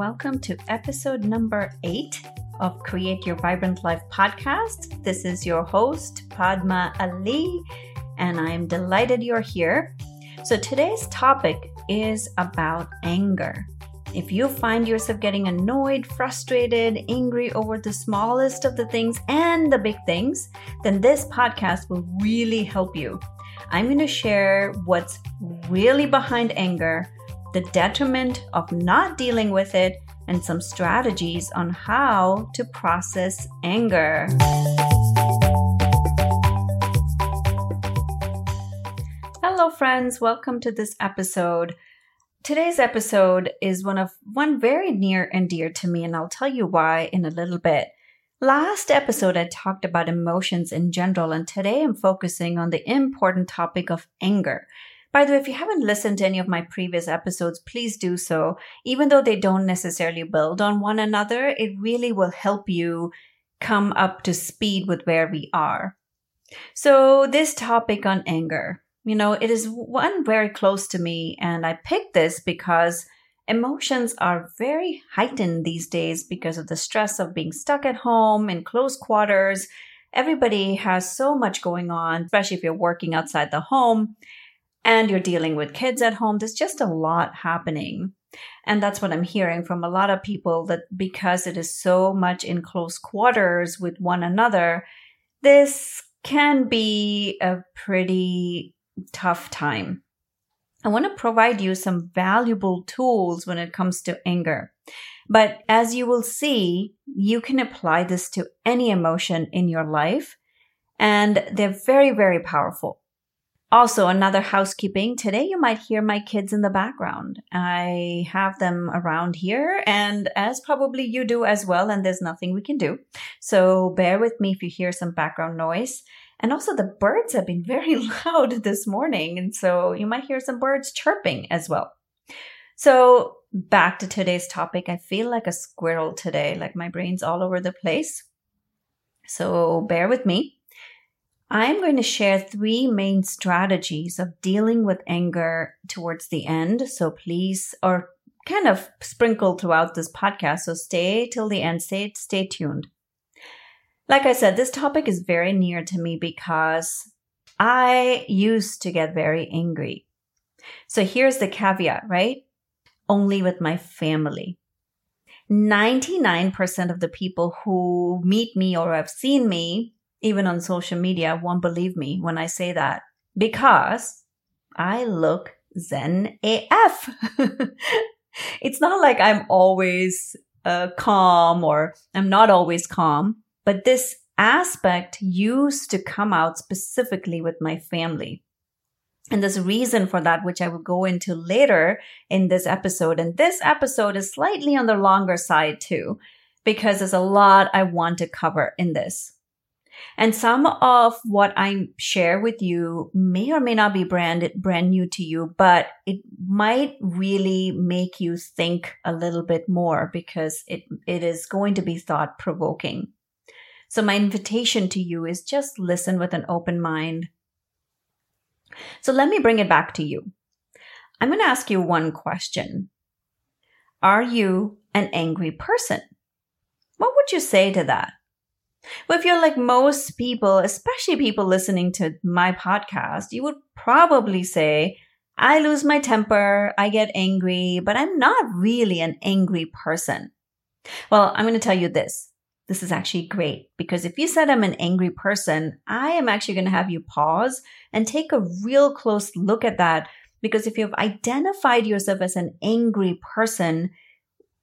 welcome to episode number eight of Create Your Vibrant Life podcast. This is your host, Padma Ali, and I'm delighted you're here. So, today's topic is about anger. If you find yourself getting annoyed, frustrated, angry over the smallest of the things and the big things, then this podcast will really help you. I'm going to share what's really behind anger the detriment of not dealing with it, and some strategies on how to process anger. Hello friends, welcome to this episode. Today's episode is one of one very near and dear to me and I'll tell you why in a little bit. Last episode I talked about emotions in general and today I'm focusing on the important topic of anger. By the way, if you haven't listened to any of my previous episodes, please do so. Even though they don't necessarily build on one another, it really will help you come up to speed with where we are. So this topic on anger, you know, it is one very close to me. And I picked this because emotions are very heightened these days because of the stress of being stuck at home in close quarters. Everybody has so much going on, especially if you're working outside the home and you're dealing with kids at home. There's just a lot happening. And that's what I'm hearing from a lot of people that because it is so much in close quarters with one another, this can be a pretty tough time. I want to provide you some valuable tools when it comes to anger. But as you will see, you can apply this to any emotion in your life and they're very, very powerful. Also, another housekeeping. Today, you might hear my kids in the background. I have them around here, and as probably you do as well, and there's nothing we can do. So, bear with me if you hear some background noise. And also, the birds have been very loud this morning, and so you might hear some birds chirping as well. So, back to today's topic. I feel like a squirrel today, like my brain's all over the place. So, bear with me. I'm going to share three main strategies of dealing with anger towards the end. So please, or kind of sprinkle throughout this podcast. So stay till the end. Stay, stay tuned. Like I said, this topic is very near to me because I used to get very angry. So here's the caveat, right? Only with my family. 99% of the people who meet me or have seen me even on social media, won't believe me when I say that because I look Zen AF. it's not like I'm always uh, calm or I'm not always calm, but this aspect used to come out specifically with my family. And there's a reason for that, which I will go into later in this episode. And this episode is slightly on the longer side too, because there's a lot I want to cover in this. And some of what I share with you may or may not be brand, brand new to you, but it might really make you think a little bit more because it, it is going to be thought provoking. So my invitation to you is just listen with an open mind. So let me bring it back to you. I'm going to ask you one question. Are you an angry person? What would you say to that? Well, if you're like most people, especially people listening to my podcast, you would probably say, I lose my temper, I get angry, but I'm not really an angry person. Well, I'm going to tell you this. This is actually great because if you said I'm an angry person, I am actually going to have you pause and take a real close look at that. Because if you've identified yourself as an angry person,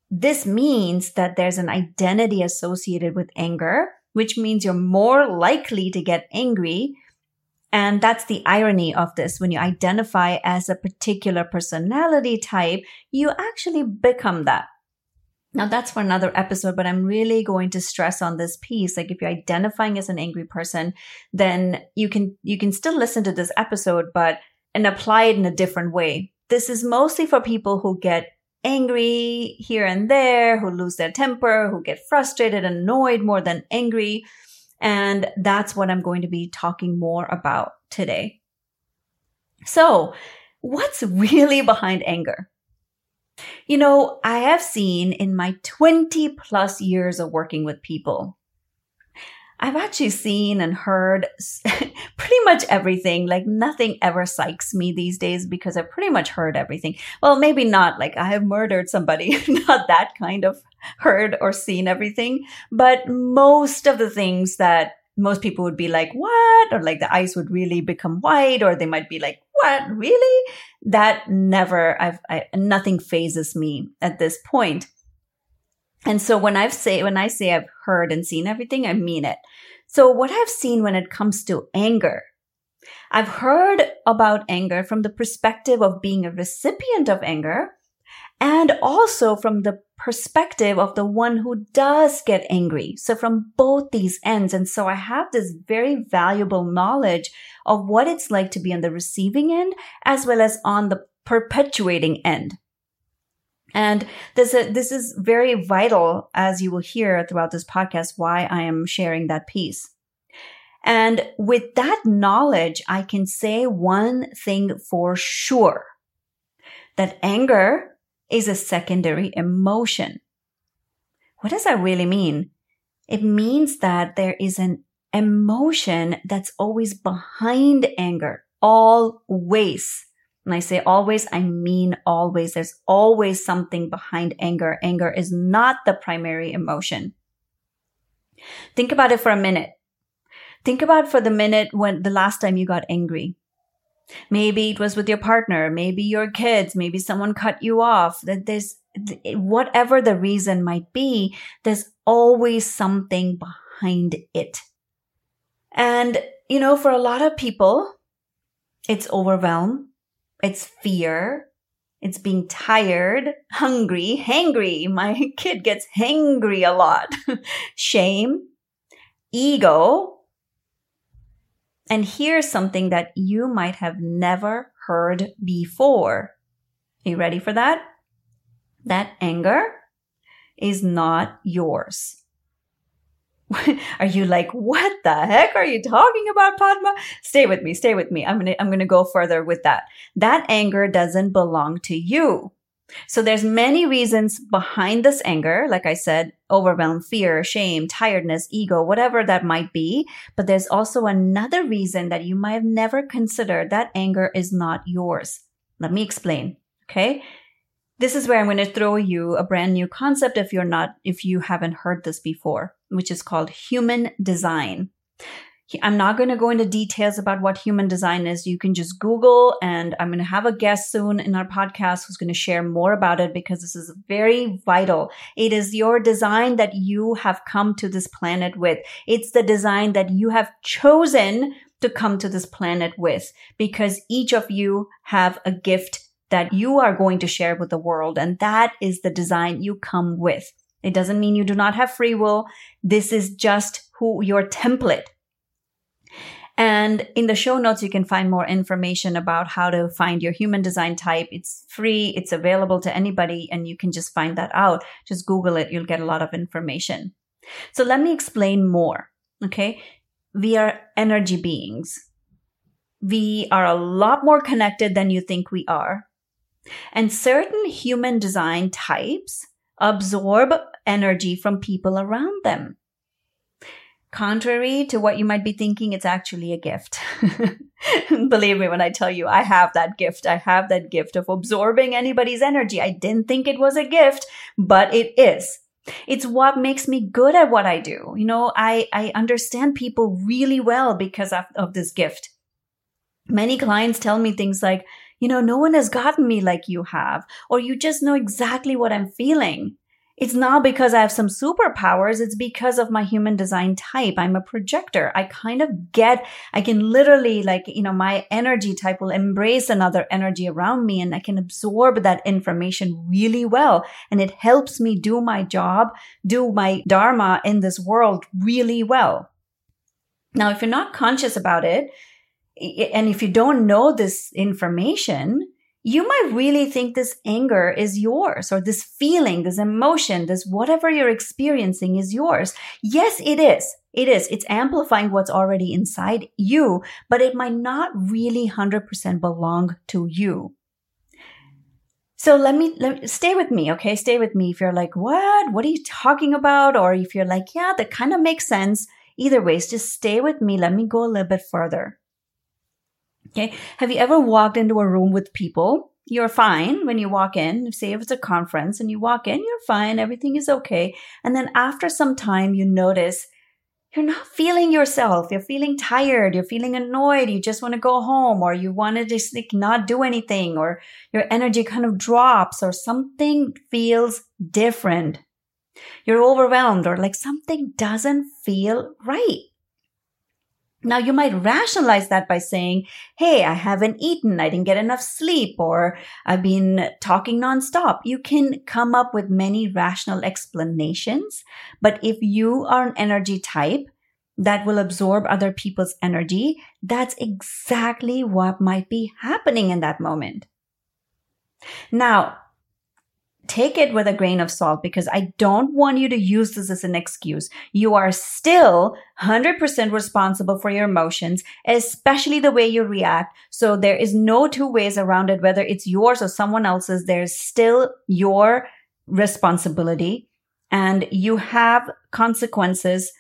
this means that there's an identity associated with anger which means you're more likely to get angry. And that's the irony of this. When you identify as a particular personality type, you actually become that. Now that's for another episode, but I'm really going to stress on this piece. Like if you're identifying as an angry person, then you can, you can still listen to this episode, but and apply it in a different way. This is mostly for people who get angry here and there, who lose their temper, who get frustrated, annoyed more than angry. And that's what I'm going to be talking more about today. So, what's really behind anger? You know, I have seen in my 20 plus years of working with people, I've actually seen and heard pretty much everything. Like nothing ever psychs me these days because I've pretty much heard everything. Well, maybe not like I have murdered somebody, not that kind of heard or seen everything, but most of the things that most people would be like, what? Or like the ice would really become white, or they might be like, what? Really? That never, I've, I, nothing fazes me at this point. And so when I've say, when I say I've heard and seen everything, I mean it. So what I've seen when it comes to anger, I've heard about anger from the perspective of being a recipient of anger and also from the perspective of the one who does get angry. So from both these ends. And so I have this very valuable knowledge of what it's like to be on the receiving end as well as on the perpetuating end. And this, uh, this is very vital, as you will hear throughout this podcast, why I am sharing that piece. And with that knowledge, I can say one thing for sure that anger is a secondary emotion. What does that really mean? It means that there is an emotion that's always behind anger, always. When I say always, I mean always. There's always something behind anger. Anger is not the primary emotion. Think about it for a minute. Think about for the minute when the last time you got angry. Maybe it was with your partner, maybe your kids, maybe someone cut you off. That there's whatever the reason might be, there's always something behind it. And, you know, for a lot of people, it's overwhelm, it's fear, it's being tired, hungry, hangry. My kid gets hangry a lot. Shame, ego, and here's something that you might have never heard before. Are you ready for that? That anger is not yours. are you like, what the heck are you talking about, Padma? Stay with me, stay with me. I'm gonna, I'm gonna go further with that. That anger doesn't belong to you. So there's many reasons behind this anger. Like I said, overwhelm, fear, shame, tiredness, ego, whatever that might be. But there's also another reason that you might have never considered that anger is not yours. Let me explain. Okay. This is where I'm going to throw you a brand new concept if you're not, if you haven't heard this before, which is called human design. I'm not going to go into details about what human design is. You can just Google and I'm going to have a guest soon in our podcast who's going to share more about it because this is very vital. It is your design that you have come to this planet with. It's the design that you have chosen to come to this planet with because each of you have a gift that you are going to share with the world. And that is the design you come with. It doesn't mean you do not have free will. This is just who your template and in the show notes, you can find more information about how to find your human design type. It's free. It's available to anybody and you can just find that out. Just Google it. You'll get a lot of information. So let me explain more. Okay. We are energy beings. We are a lot more connected than you think we are. And certain human design types absorb energy from people around them. Contrary to what you might be thinking, it's actually a gift. Believe me when I tell you, I have that gift. I have that gift of absorbing anybody's energy. I didn't think it was a gift, but it is. It's what makes me good at what I do. You know, I, I understand people really well because of, of this gift. Many clients tell me things like, you know, no one has gotten me like you have, or you just know exactly what I'm feeling. It's not because I have some superpowers. It's because of my human design type. I'm a projector. I kind of get, I can literally like, you know, my energy type will embrace another energy around me and I can absorb that information really well. And it helps me do my job, do my dharma in this world really well. Now, if you're not conscious about it, and if you don't know this information, you might really think this anger is yours or this feeling, this emotion, this whatever you're experiencing is yours. Yes, it is. It is. It's amplifying what's already inside you, but it might not really 100% belong to you. So let me, let me stay with me, okay? Stay with me. If you're like, what? What are you talking about? Or if you're like, yeah, that kind of makes sense. Either ways, just stay with me. Let me go a little bit further. Okay. Have you ever walked into a room with people? You're fine when you walk in. Say if it's a conference and you walk in, you're fine. Everything is okay. And then after some time, you notice you're not feeling yourself. You're feeling tired. You're feeling annoyed. You just want to go home or you want to just like not do anything or your energy kind of drops or something feels different. You're overwhelmed or like something doesn't feel right. Now you might rationalize that by saying, Hey, I haven't eaten. I didn't get enough sleep or I've been talking nonstop. You can come up with many rational explanations. But if you are an energy type that will absorb other people's energy, that's exactly what might be happening in that moment. Now, take it with a grain of salt because I don't want you to use this as an excuse. You are still 100% responsible for your emotions, especially the way you react. So there is no two ways around it, whether it's yours or someone else's. There's still your responsibility and you have consequences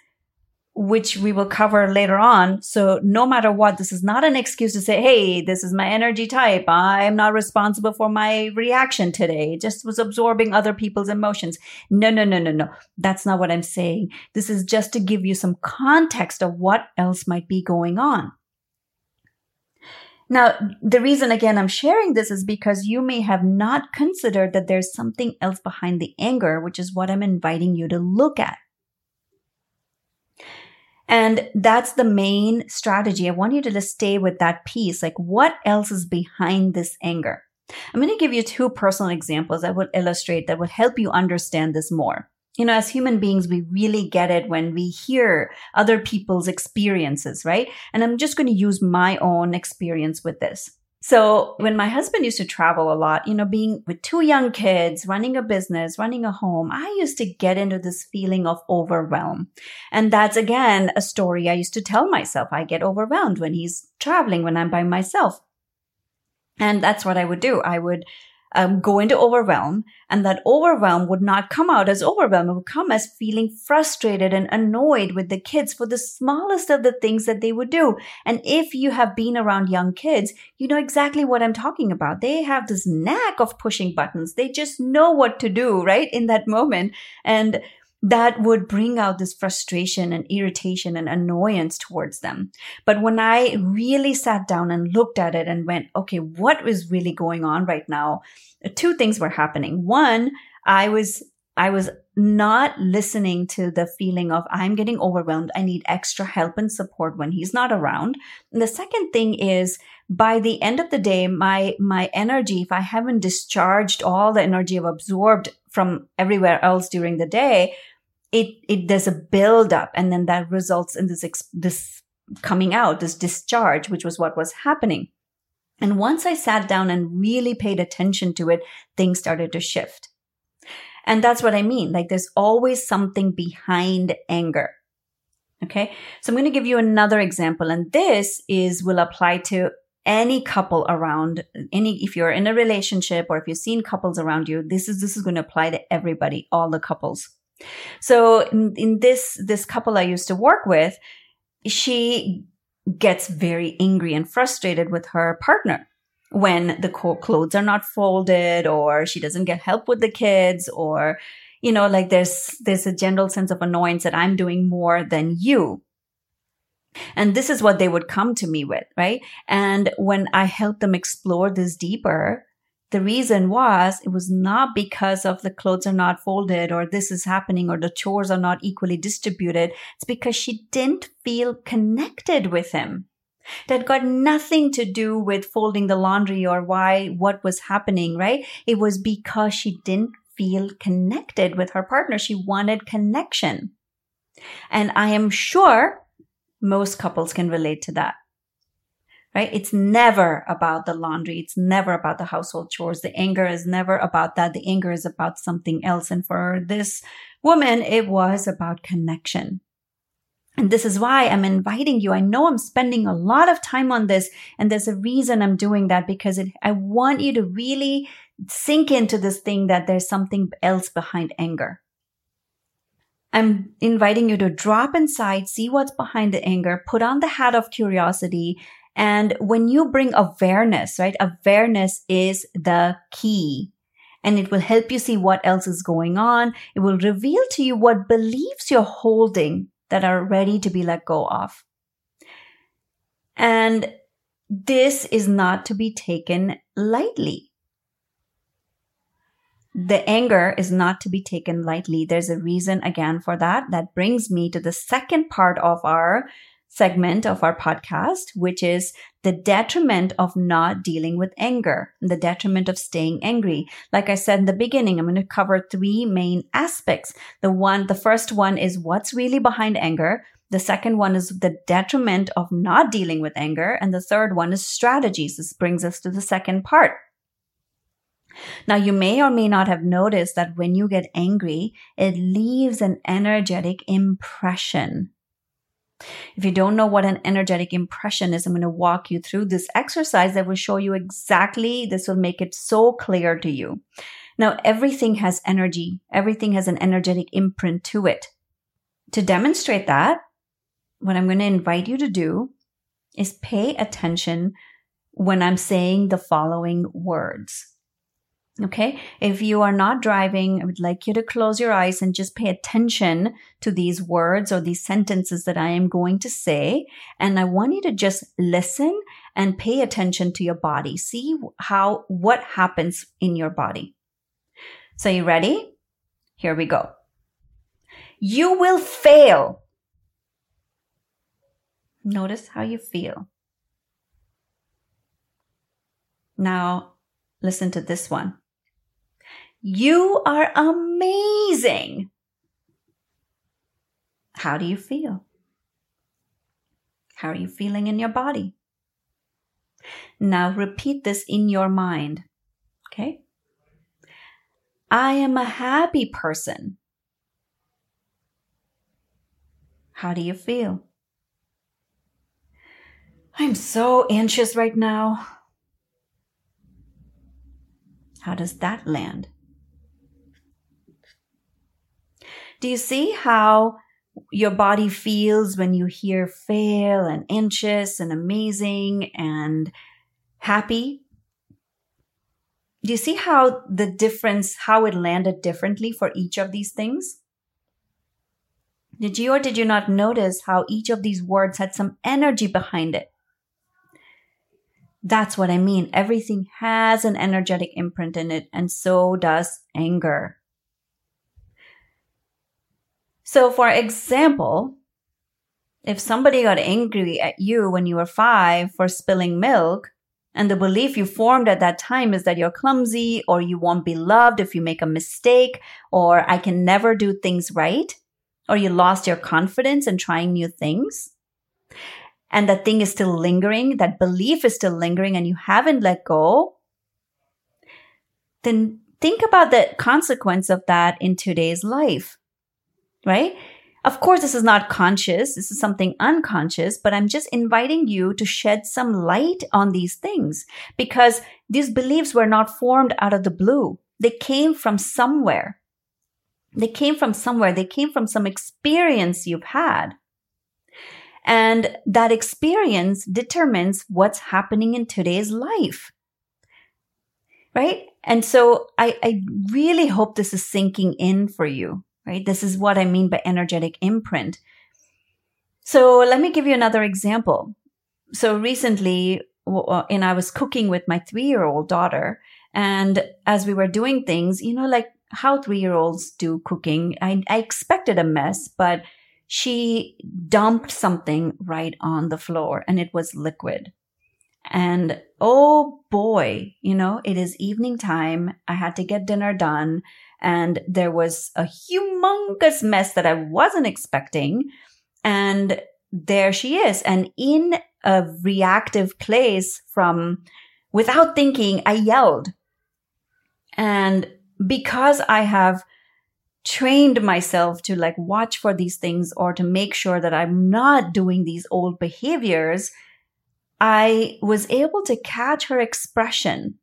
which we will cover later on. So no matter what, this is not an excuse to say, Hey, this is my energy type. I'm not responsible for my reaction today. It just was absorbing other people's emotions. No, no, no, no, no. That's not what I'm saying. This is just to give you some context of what else might be going on. Now, the reason again I'm sharing this is because you may have not considered that there's something else behind the anger, which is what I'm inviting you to look at. And that's the main strategy. I want you to just stay with that piece. Like what else is behind this anger? I'm going to give you two personal examples that would illustrate that would help you understand this more. You know, as human beings, we really get it when we hear other people's experiences, right? And I'm just going to use my own experience with this. So when my husband used to travel a lot, you know, being with two young kids, running a business, running a home, I used to get into this feeling of overwhelm. And that's again a story I used to tell myself. I get overwhelmed when he's traveling, when I'm by myself. And that's what I would do. I would um, go into overwhelm and that overwhelm would not come out as overwhelm. It would come as feeling frustrated and annoyed with the kids for the smallest of the things that they would do. And if you have been around young kids, you know exactly what I'm talking about. They have this knack of pushing buttons. They just know what to do, right? In that moment. And that would bring out this frustration and irritation and annoyance towards them. But when I really sat down and looked at it and went, okay, what is really going on right now? Two things were happening. One, I was, I was not listening to the feeling of I'm getting overwhelmed. I need extra help and support when he's not around. And the second thing is by the end of the day, my, my energy, if I haven't discharged all the energy I've absorbed from everywhere else during the day, it, it, there's a build up and then that results in this, ex- this coming out, this discharge, which was what was happening. And once I sat down and really paid attention to it, things started to shift. And that's what I mean. Like there's always something behind anger. Okay. So I'm going to give you another example. And this is, will apply to any couple around any if you're in a relationship or if you've seen couples around you this is this is going to apply to everybody all the couples so in, in this this couple i used to work with she gets very angry and frustrated with her partner when the clothes are not folded or she doesn't get help with the kids or you know like there's there's a general sense of annoyance that i'm doing more than you and this is what they would come to me with, right? And when I help them explore this deeper, the reason was it was not because of the clothes are not folded or this is happening or the chores are not equally distributed. It's because she didn't feel connected with him. That got nothing to do with folding the laundry or why, what was happening, right? It was because she didn't feel connected with her partner. She wanted connection. And I am sure most couples can relate to that. Right? It's never about the laundry. It's never about the household chores. The anger is never about that. The anger is about something else. And for this woman, it was about connection. And this is why I'm inviting you. I know I'm spending a lot of time on this and there's a reason I'm doing that because it, I want you to really sink into this thing that there's something else behind anger. I'm inviting you to drop inside, see what's behind the anger, put on the hat of curiosity. And when you bring awareness, right? Awareness is the key and it will help you see what else is going on. It will reveal to you what beliefs you're holding that are ready to be let go of. And this is not to be taken lightly. The anger is not to be taken lightly. There's a reason again for that. That brings me to the second part of our segment of our podcast, which is the detriment of not dealing with anger, the detriment of staying angry. Like I said in the beginning, I'm going to cover three main aspects. The one, the first one is what's really behind anger. The second one is the detriment of not dealing with anger. And the third one is strategies. This brings us to the second part. Now, you may or may not have noticed that when you get angry, it leaves an energetic impression. If you don't know what an energetic impression is, I'm going to walk you through this exercise that will show you exactly, this will make it so clear to you. Now, everything has energy. Everything has an energetic imprint to it. To demonstrate that, what I'm going to invite you to do is pay attention when I'm saying the following words. Okay. If you are not driving, I would like you to close your eyes and just pay attention to these words or these sentences that I am going to say. And I want you to just listen and pay attention to your body. See how, what happens in your body. So you ready? Here we go. You will fail. Notice how you feel. Now, listen to this one. You are amazing. How do you feel? How are you feeling in your body? Now repeat this in your mind. Okay. I am a happy person. How do you feel? I'm so anxious right now. How does that land? Do you see how your body feels when you hear fail and anxious and amazing and happy? Do you see how the difference, how it landed differently for each of these things? Did you or did you not notice how each of these words had some energy behind it? That's what I mean. Everything has an energetic imprint in it, and so does anger. So, for example, if somebody got angry at you when you were five for spilling milk, and the belief you formed at that time is that you're clumsy or you won't be loved if you make a mistake or I can never do things right or you lost your confidence in trying new things and that thing is still lingering, that belief is still lingering and you haven't let go, then think about the consequence of that in today's life right? Of course, this is not conscious. This is something unconscious, but I'm just inviting you to shed some light on these things because these beliefs were not formed out of the blue. They came from somewhere. They came from somewhere. They came from some experience you've had. And that experience determines what's happening in today's life. Right? And so I, I really hope this is sinking in for you right? This is what I mean by energetic imprint. So let me give you another example. So recently, uh, and I was cooking with my three year old daughter. And as we were doing things, you know, like how three year olds do cooking, I, I expected a mess, but she dumped something right on the floor and it was liquid. And oh boy, you know, it is evening time. I had to get dinner done and there was a humongous mess that I wasn't expecting. And there she is. And in a reactive place from without thinking, I yelled. And because I have trained myself to like watch for these things or to make sure that I'm not doing these old behaviors, I was able to catch her expression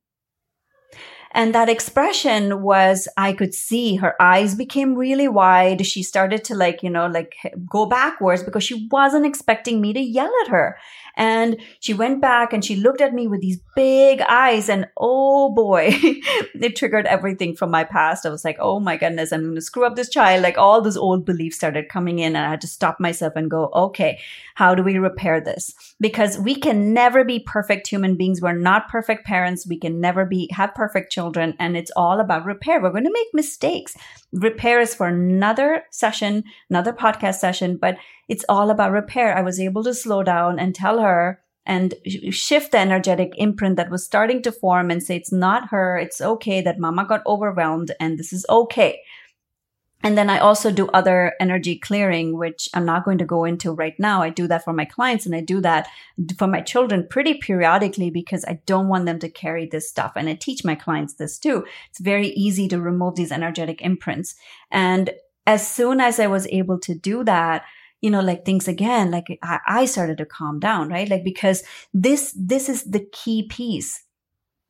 And that expression was, I could see her eyes became really wide. She started to like, you know, like go backwards because she wasn't expecting me to yell at her. And she went back and she looked at me with these big eyes. And oh boy, it triggered everything from my past. I was like, oh my goodness, I'm going to screw up this child. Like all those old beliefs started coming in and I had to stop myself and go, okay, how do we repair this? Because we can never be perfect human beings. We're not perfect parents. We can never be, have perfect children. And it's all about repair. We're going to make mistakes. Repair is for another session, another podcast session, but it's all about repair. I was able to slow down and tell her and shift the energetic imprint that was starting to form and say, it's not her. It's okay that mama got overwhelmed and this is okay. And then I also do other energy clearing, which I'm not going to go into right now. I do that for my clients and I do that for my children pretty periodically because I don't want them to carry this stuff. And I teach my clients this too. It's very easy to remove these energetic imprints. And as soon as I was able to do that, you know, like things again, like I, I started to calm down, right? Like because this, this is the key piece.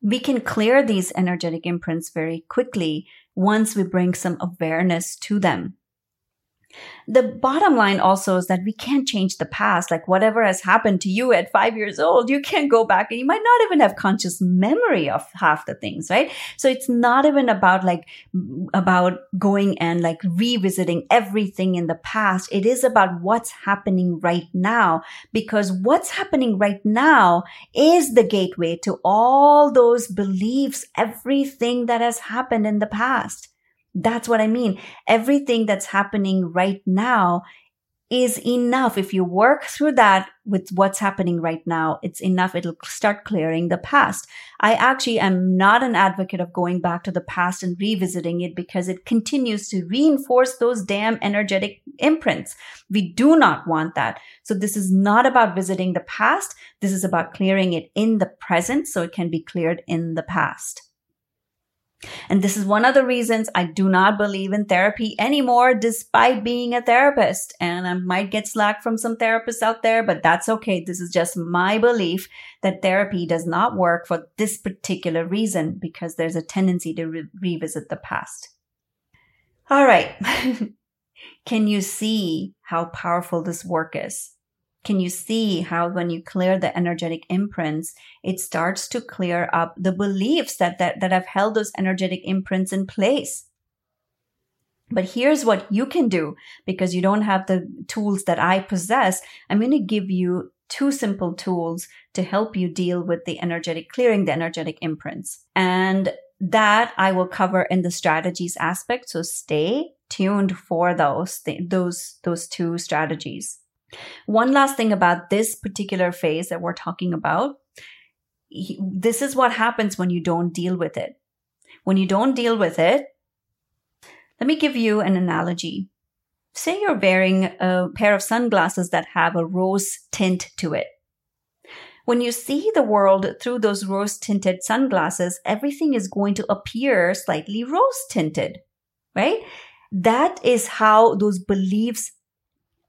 We can clear these energetic imprints very quickly once we bring some awareness to them. The bottom line also is that we can't change the past. Like whatever has happened to you at five years old, you can't go back and you might not even have conscious memory of half the things, right? So it's not even about like, about going and like revisiting everything in the past. It is about what's happening right now because what's happening right now is the gateway to all those beliefs, everything that has happened in the past. That's what I mean. Everything that's happening right now is enough. If you work through that with what's happening right now, it's enough. It'll start clearing the past. I actually am not an advocate of going back to the past and revisiting it because it continues to reinforce those damn energetic imprints. We do not want that. So this is not about visiting the past. This is about clearing it in the present so it can be cleared in the past. And this is one of the reasons I do not believe in therapy anymore, despite being a therapist. And I might get slack from some therapists out there, but that's okay. This is just my belief that therapy does not work for this particular reason because there's a tendency to re- revisit the past. All right. Can you see how powerful this work is? Can you see how when you clear the energetic imprints, it starts to clear up the beliefs that, that, that have held those energetic imprints in place? But here's what you can do because you don't have the tools that I possess. I'm going to give you two simple tools to help you deal with the energetic clearing the energetic imprints. And that I will cover in the strategies aspect. So stay tuned for those, those, those two strategies. One last thing about this particular phase that we're talking about. This is what happens when you don't deal with it. When you don't deal with it, let me give you an analogy. Say you're wearing a pair of sunglasses that have a rose tint to it. When you see the world through those rose tinted sunglasses, everything is going to appear slightly rose tinted, right? That is how those beliefs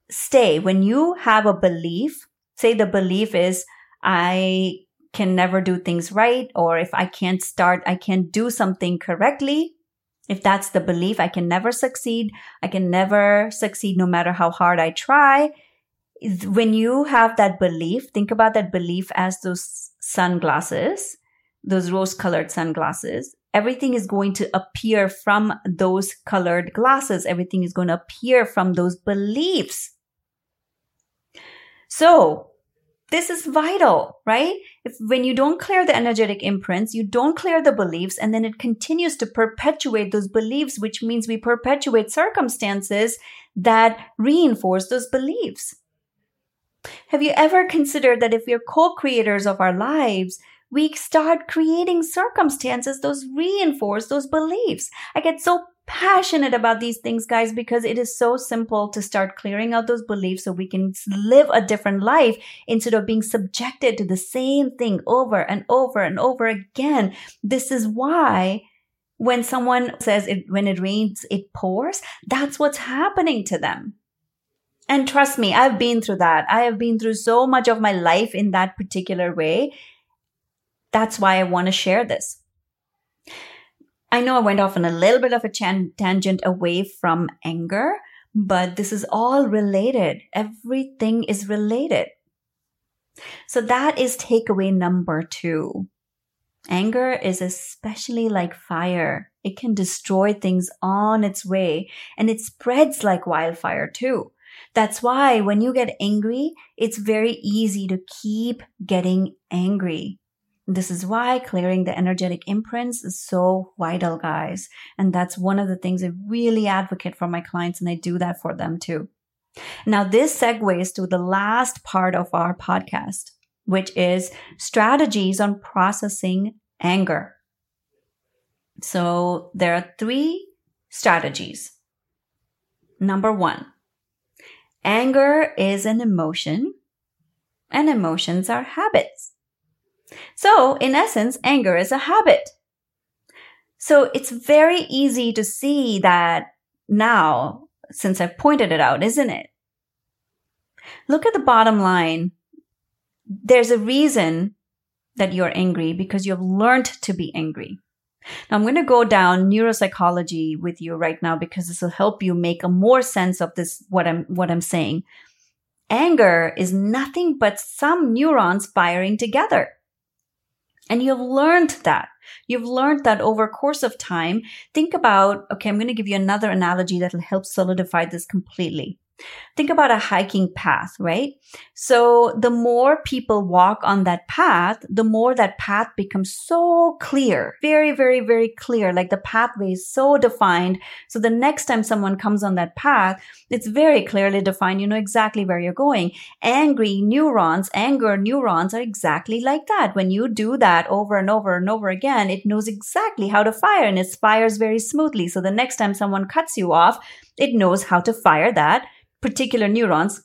stay. When you have a belief, say the belief is, I can never do things right, or if I can't start, I can't do something correctly. If that's the belief, I can never succeed. I can never succeed no matter how hard I try. When you have that belief, think about that belief as those sunglasses, those rose colored sunglasses. Everything is going to appear from those colored glasses. Everything is going to appear from those beliefs. So this is vital, right? If when you don't clear the energetic imprints, you don't clear the beliefs, and then it continues to perpetuate those beliefs, which means we perpetuate circumstances that reinforce those beliefs. Have you ever considered that if we're co-creators of our lives, we start creating circumstances those reinforce those beliefs? I get so passionate about these things, guys, because it is so simple to start clearing out those beliefs so we can live a different life instead of being subjected to the same thing over and over and over again. This is why when someone says it, when it rains, it pours, that's what's happening to them. And trust me, I've been through that. I have been through so much of my life in that particular way. That's why I want to share this. I know I went off on a little bit of a chan- tangent away from anger, but this is all related. Everything is related. So that is takeaway number two. Anger is especially like fire. It can destroy things on its way and it spreads like wildfire too. That's why when you get angry, it's very easy to keep getting angry. This is why clearing the energetic imprints is so vital, guys. And that's one of the things I really advocate for my clients, and I do that for them too. Now, this segues to the last part of our podcast, which is strategies on processing anger. So there are three strategies. Number one, anger is an emotion and emotions are habits. So in essence, anger is a habit. So it's very easy to see that now since I've pointed it out, isn't it? Look at the bottom line. There's a reason that you're angry because you've learned to be angry. Now I'm going to go down neuropsychology with you right now because this will help you make a more sense of this, what I'm, what I'm saying. Anger is nothing but some neurons firing together. And you've learned that. You've learned that over course of time. Think about, okay, I'm going to give you another analogy that will help solidify this completely. Think about a hiking path, right? So the more people walk on that path, the more that path becomes so clear, very, very, very clear. Like the pathway is so defined. So the next time someone comes on that path, it's very clearly defined. You know exactly where you're going. Angry neurons, anger neurons are exactly like that. When you do that over and over and over again, it knows exactly how to fire and it fires very smoothly. So the next time someone cuts you off, it knows how to fire that particular neurons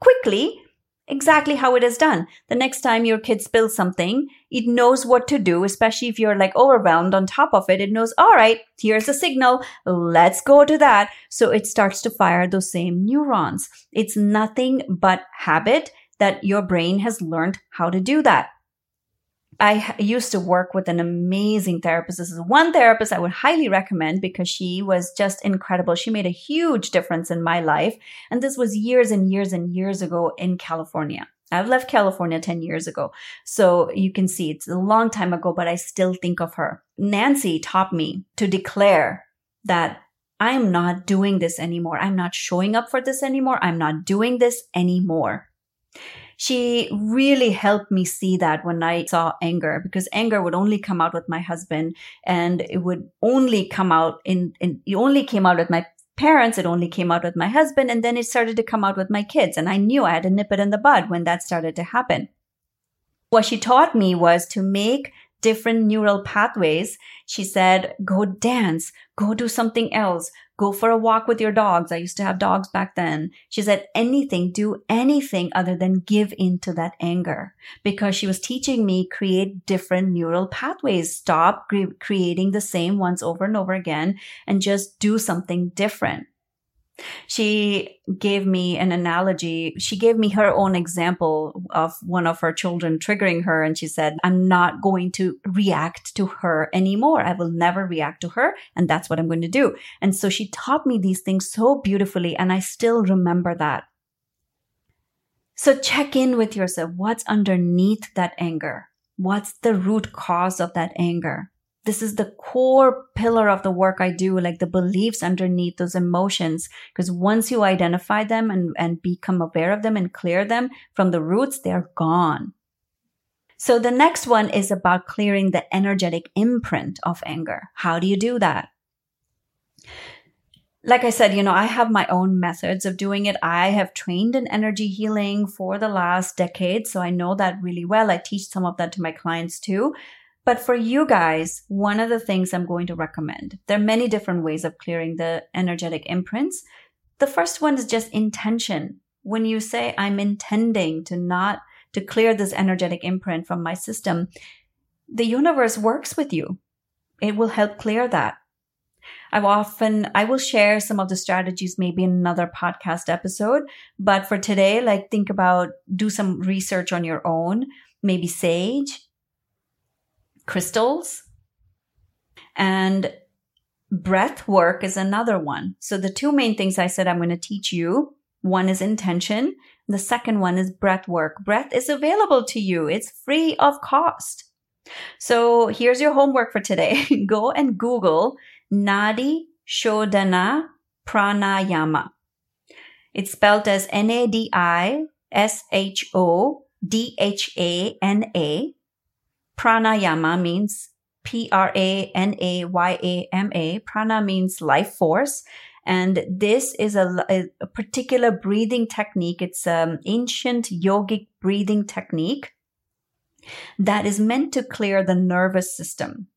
quickly exactly how it is done. The next time your kid spills something, it knows what to do, especially if you're like overwhelmed on top of it. It knows, all right, here's a signal. Let's go to that. So it starts to fire those same neurons. It's nothing but habit that your brain has learned how to do that. I used to work with an amazing therapist. This is one therapist I would highly recommend because she was just incredible. She made a huge difference in my life. And this was years and years and years ago in California. I've left California 10 years ago. So you can see it's a long time ago, but I still think of her. Nancy taught me to declare that I'm not doing this anymore. I'm not showing up for this anymore. I'm not doing this anymore she really helped me see that when I saw anger because anger would only come out with my husband and it would only come out in, in it only came out with my parents. It only came out with my husband and then it started to come out with my kids. And I knew I had to nip it in the bud when that started to happen. What she taught me was to make different neural pathways. She said, go dance, go do something else, go for a walk with your dogs. I used to have dogs back then. She said anything, do anything other than give in to that anger because she was teaching me create different neural pathways. Stop cre- creating the same ones over and over again and just do something different. She gave me an analogy. She gave me her own example of one of her children triggering her. And she said, I'm not going to react to her anymore. I will never react to her. And that's what I'm going to do. And so she taught me these things so beautifully. And I still remember that. So check in with yourself. What's underneath that anger? What's the root cause of that anger? This is the core pillar of the work I do, like the beliefs underneath those emotions. Because once you identify them and, and become aware of them and clear them from the roots, they're gone. So the next one is about clearing the energetic imprint of anger. How do you do that? Like I said, you know, I have my own methods of doing it. I have trained in energy healing for the last decade. So I know that really well. I teach some of that to my clients too. But for you guys, one of the things I'm going to recommend, there are many different ways of clearing the energetic imprints. The first one is just intention. When you say, I'm intending to not, to clear this energetic imprint from my system, the universe works with you. It will help clear that. I've often, I will share some of the strategies maybe in another podcast episode. But for today, like think about, do some research on your own, maybe sage, crystals. And breath work is another one. So the two main things I said I'm going to teach you one is intention. The second one is breath work. Breath is available to you. It's free of cost. So here's your homework for today. Go and Google Nadi Shodhana Pranayama. It's spelled as N-A-D-I S-H-O-D-H-A-N-A. Pranayama means P-R-A-N-A-Y-A-M-A. Prana means life force. And this is a, a particular breathing technique. It's an ancient yogic breathing technique that is meant to clear the nervous system.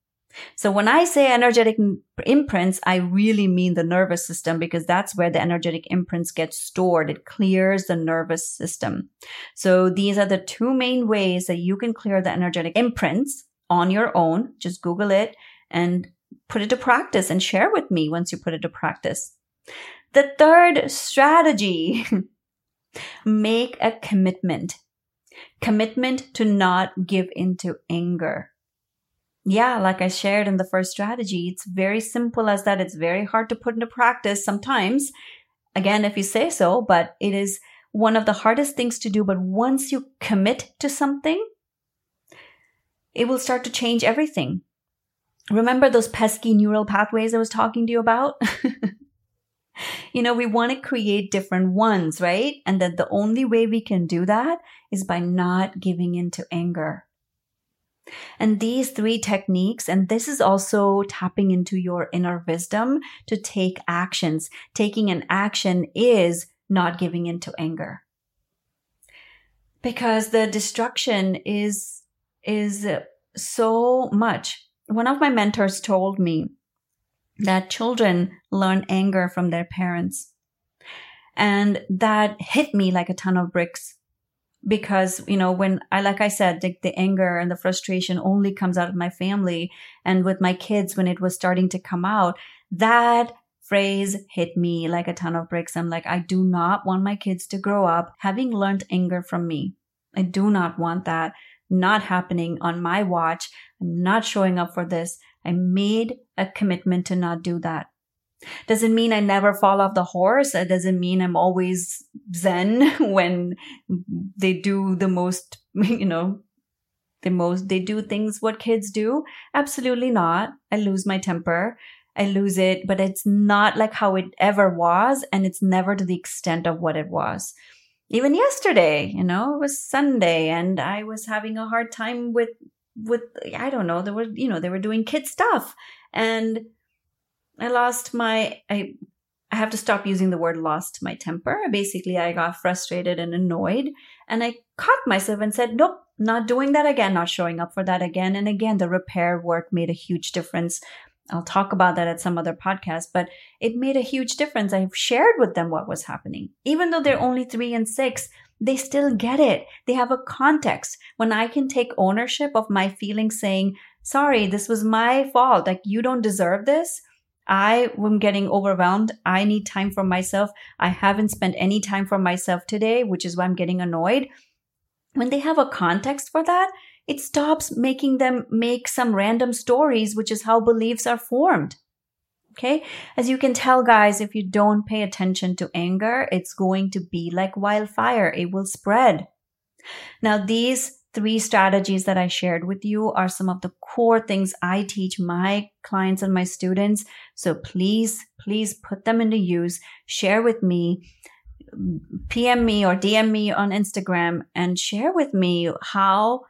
So when I say energetic imprints, I really mean the nervous system because that's where the energetic imprints get stored. It clears the nervous system. So these are the two main ways that you can clear the energetic imprints on your own. Just Google it and put it to practice and share with me once you put it to practice. The third strategy, make a commitment. Commitment to not give into anger. Yeah, like I shared in the first strategy, it's very simple as that. It's very hard to put into practice sometimes. Again, if you say so, but it is one of the hardest things to do. But once you commit to something, it will start to change everything. Remember those pesky neural pathways I was talking to you about? you know, we want to create different ones, right? And that the only way we can do that is by not giving into anger. And these three techniques, and this is also tapping into your inner wisdom to take actions. Taking an action is not giving into anger. Because the destruction is, is so much. One of my mentors told me that children learn anger from their parents. And that hit me like a ton of bricks because, you know, when I, like I said, the, the anger and the frustration only comes out of my family. And with my kids, when it was starting to come out, that phrase hit me like a ton of bricks. I'm like, I do not want my kids to grow up having learned anger from me. I do not want that not happening on my watch. I'm not showing up for this. I made a commitment to not do that. Doesn't mean I never fall off the horse. It doesn't mean I'm always zen when they do the most, you know, the most, they do things what kids do. Absolutely not. I lose my temper. I lose it, but it's not like how it ever was. And it's never to the extent of what it was. Even yesterday, you know, it was Sunday and I was having a hard time with with I don't know, they were you know, they were doing kid stuff. And I lost my I I have to stop using the word lost my temper. Basically, I got frustrated and annoyed and I caught myself and said, nope, not doing that again, not showing up for that again. And again, the repair work made a huge difference. I'll talk about that at some other podcast, but it made a huge difference. I've shared with them what was happening. Even though they're only three and six, they still get it. They have a context. When I can take ownership of my feelings saying, sorry, this was my fault. Like you don't deserve this. I am getting overwhelmed. I need time for myself. I haven't spent any time for myself today, which is why I'm getting annoyed. When they have a context for that, it stops making them make some random stories, which is how beliefs are formed. Okay. As you can tell, guys, if you don't pay attention to anger, it's going to be like wildfire. It will spread. Now, these three strategies that I shared with you are some of the core things I teach my clients and my students. So please, please put them into use. Share with me. PM me or DM me on Instagram and share with me how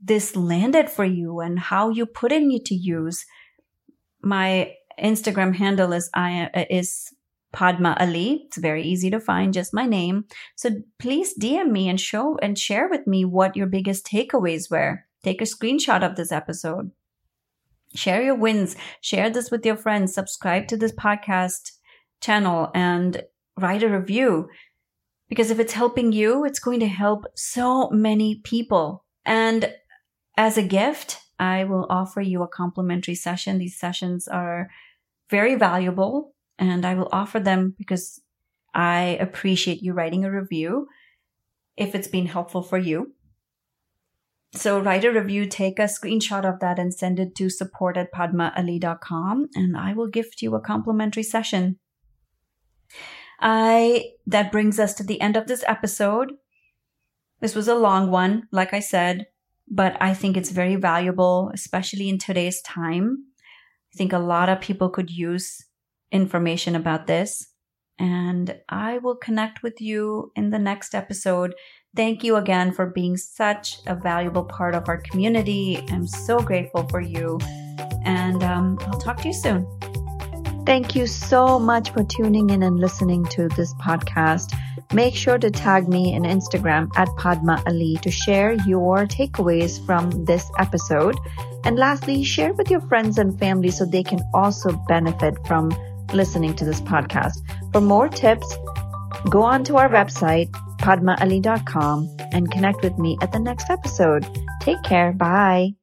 this landed for you and how you put it into use. My Instagram handle is I is Padma Ali. It's very easy to find, just my name. So please DM me and show and share with me what your biggest takeaways were. Take a screenshot of this episode. Share your wins. Share this with your friends. Subscribe to this podcast channel and write a review. Because if it's helping you, it's going to help so many people. And as a gift, I will offer you a complimentary session. These sessions are very valuable and I will offer them because I appreciate you writing a review if it's been helpful for you. So write a review, take a screenshot of that and send it to support at padmaali.com and I will gift you a complimentary session. I, that brings us to the end of this episode. This was a long one, like I said, but I think it's very valuable, especially in today's time. I think a lot of people could use information about this and I will connect with you in the next episode. Thank you again for being such a valuable part of our community. I'm so grateful for you. And um, I'll talk to you soon. Thank you so much for tuning in and listening to this podcast. Make sure to tag me in Instagram at Padma Ali to share your takeaways from this episode. And lastly, share with your friends and family so they can also benefit from listening to this podcast. For more tips, go on to our website, padmaali.com, and connect with me at the next episode. Take care. Bye.